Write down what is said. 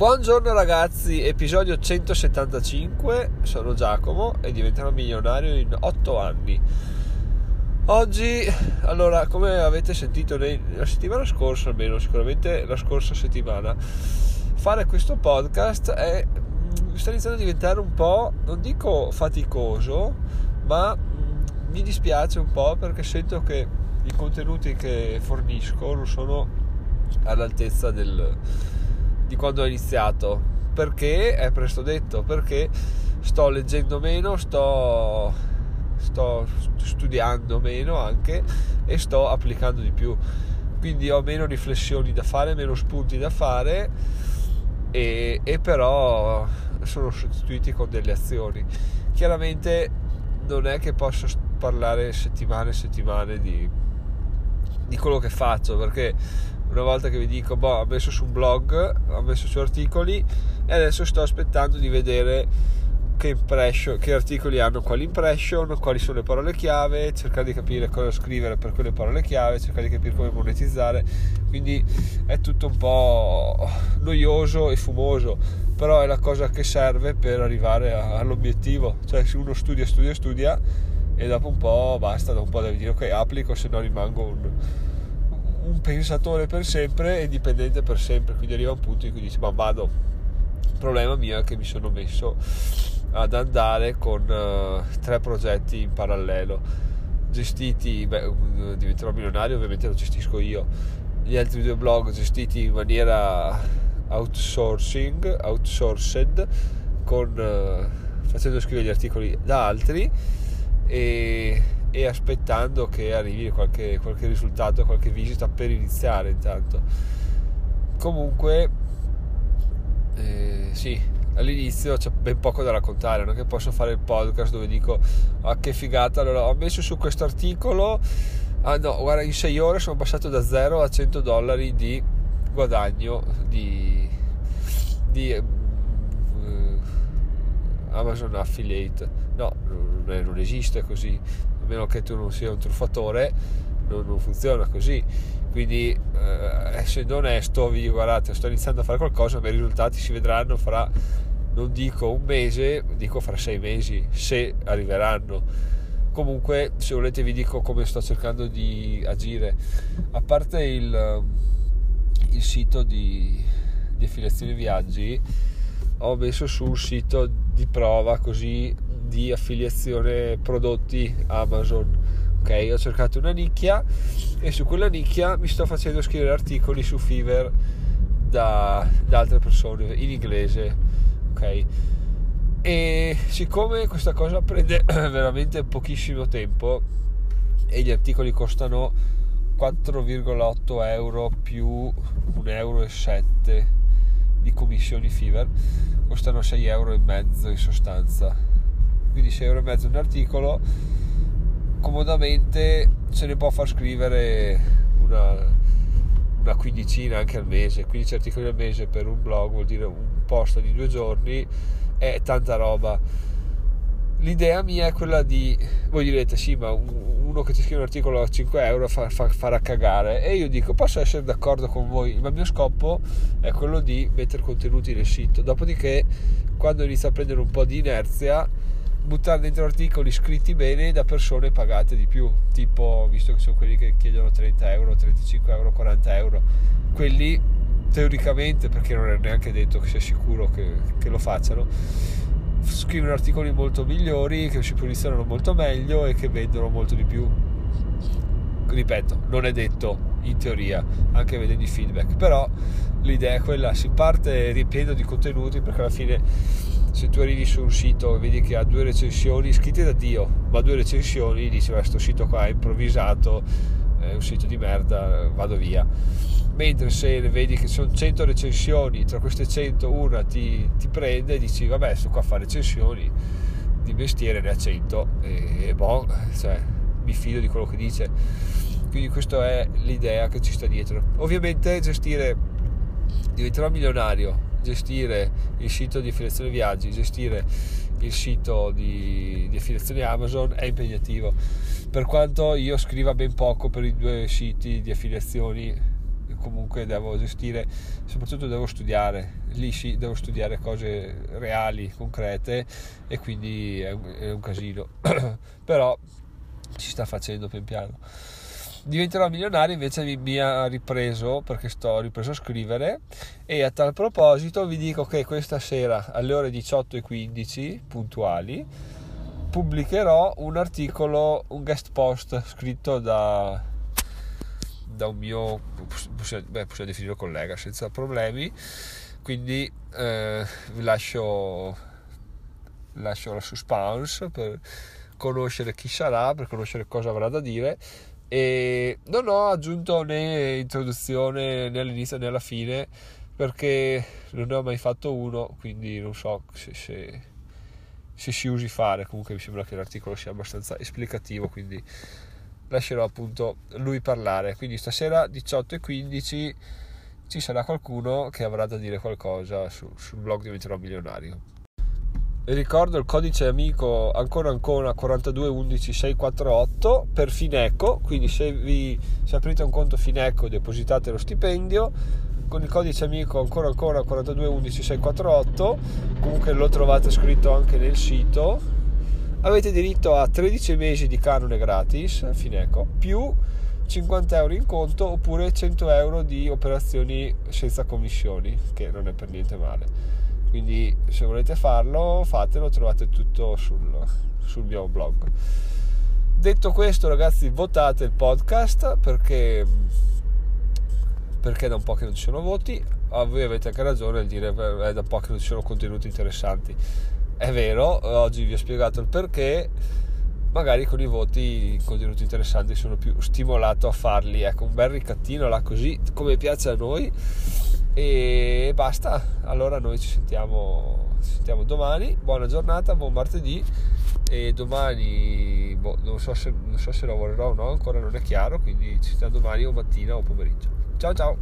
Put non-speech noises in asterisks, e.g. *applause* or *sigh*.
Buongiorno ragazzi, episodio 175, sono Giacomo e diventerò milionario in 8 anni. Oggi, allora, come avete sentito la settimana scorsa, almeno sicuramente la scorsa settimana, fare questo podcast è, mm, sta iniziando a diventare un po', non dico faticoso, ma mm, mi dispiace un po' perché sento che i contenuti che fornisco non sono all'altezza del di quando ho iniziato. Perché è presto detto, perché sto leggendo meno, sto, sto studiando meno anche e sto applicando di più. Quindi ho meno riflessioni da fare, meno spunti da fare e, e però sono sostituiti con delle azioni. Chiaramente non è che posso parlare settimane e settimane di, di quello che faccio perché una volta che vi dico, boh, ho messo su un blog, ho messo su articoli e adesso sto aspettando di vedere che, che articoli hanno quali impression, quali sono le parole chiave, cercare di capire cosa scrivere per quelle parole chiave, cercare di capire come monetizzare. Quindi è tutto un po' noioso e fumoso, però è la cosa che serve per arrivare all'obiettivo. Cioè se uno studia, studia, studia e dopo un po' basta, dopo un po' devi dire ok applico, se no rimango un un pensatore per sempre e dipendente per sempre, quindi arriva un punto in cui dici ma vado, problema mio è che mi sono messo ad andare con uh, tre progetti in parallelo, gestiti, beh, diventerò milionario ovviamente lo gestisco io, gli altri due blog gestiti in maniera outsourcing, outsourced, con, uh, facendo scrivere gli articoli da altri e e aspettando che arrivi qualche, qualche risultato, qualche visita per iniziare intanto. Comunque, eh, sì, all'inizio c'è ben poco da raccontare, non che posso fare il podcast dove dico ah che figata, allora ho messo su questo articolo, ah no, guarda in 6 ore sono passato da 0 a 100 dollari di guadagno di, di eh, Amazon Affiliate, no, non, non esiste così, meno che tu non sia un truffatore, non, non funziona così. Quindi, eh, essendo onesto, vi dico, guardate, sto iniziando a fare qualcosa, ma i risultati si vedranno fra, non dico un mese, dico fra sei mesi, se arriveranno. Comunque, se volete, vi dico come sto cercando di agire. A parte il, il sito di, di affiliazione viaggi, ho messo su un sito di prova così di affiliazione prodotti Amazon. Ok, ho cercato una nicchia e su quella nicchia mi sto facendo scrivere articoli su Fiverr da, da altre persone in inglese. Ok, e siccome questa cosa prende *clears throat* veramente pochissimo tempo e gli articoli costano 4,8 euro più 1,7 euro di commissioni Fiverr costano 6 euro in sostanza. Quindi 6 euro un articolo comodamente se ne può far scrivere una, una quindicina anche al mese. 15 articoli al mese per un blog vuol dire un post di due giorni è tanta roba. L'idea mia è quella di voi direte sì ma uno che ti scrive un articolo a 5 euro fa, fa, farà cagare. E io dico posso essere d'accordo con voi ma il mio scopo è quello di mettere contenuti nel sito dopodiché quando inizia a prendere un po' di inerzia buttare dentro articoli scritti bene da persone pagate di più, tipo visto che sono quelli che chiedono 30 euro, 35 euro, 40 euro, quelli teoricamente, perché non è neanche detto che sia sicuro che, che lo facciano, scrivono articoli molto migliori, che si posizionano molto meglio e che vendono molto di più. Ripeto, non è detto in teoria, anche vedendo i feedback, però l'idea è quella, si parte ripieno di contenuti perché alla fine se tu arrivi su un sito e vedi che ha due recensioni scritte da Dio, ma due recensioni, dici questo sito qua è improvvisato, è un sito di merda, vado via. Mentre se vedi che sono 100 recensioni, tra queste 100 una ti, ti prende e dici vabbè sto qua a fare recensioni di mestiere, ne ha 100 e, e boh, cioè, mi fido di quello che dice. Quindi questa è l'idea che ci sta dietro. Ovviamente gestire, diventerò milionario gestire il sito di affiliazione viaggi, gestire il sito di, di affiliazione Amazon è impegnativo. Per quanto io scriva ben poco per i due siti di affiliazioni, comunque devo gestire, soprattutto devo studiare, lì sì, devo studiare cose reali, concrete e quindi è un, è un casino, *coughs* però ci sta facendo pian piano. Diventerò milionario invece mi, mi ha ripreso perché sto ripreso a scrivere e a tal proposito vi dico che questa sera alle ore 18.15 puntuali pubblicherò un articolo, un guest post scritto da, da un mio, beh, possiamo definirlo collega senza problemi, quindi eh, vi lascio, lascio la suspense per conoscere chi sarà, per conoscere cosa avrà da dire e non ho aggiunto né introduzione né all'inizio né alla fine perché non ne ho mai fatto uno, quindi non so se, se se si usi fare. Comunque mi sembra che l'articolo sia abbastanza esplicativo quindi lascerò appunto lui parlare. Quindi stasera 18 e 15 ci sarà qualcuno che avrà da dire qualcosa su, sul blog diventerò milionario vi ricordo il codice amico ancora ancora 4211 648 per Fineco. Quindi se vi se aprite un conto Fineco depositate lo stipendio con il codice amico ancora ancora 4211648 comunque lo trovate scritto anche nel sito. Avete diritto a 13 mesi di canone gratis Fineco più 50 euro in conto oppure 100 euro di operazioni senza commissioni che non è per niente male quindi se volete farlo fatelo trovate tutto sul, sul mio blog detto questo ragazzi votate il podcast perché perché da un po' che non ci sono voti, ah, voi avete anche ragione nel dire è da un po' che non ci sono contenuti interessanti. È vero, oggi vi ho spiegato il perché, magari con i voti i contenuti interessanti sono più stimolato a farli. Ecco, un bel ricattino là così come piace a noi e basta. Allora noi ci sentiamo, ci sentiamo domani. Buona giornata, buon martedì e domani boh, non, so se, non so se lavorerò o no, ancora non è chiaro, quindi ci sentiamo domani o mattina o pomeriggio. Ciao ciao!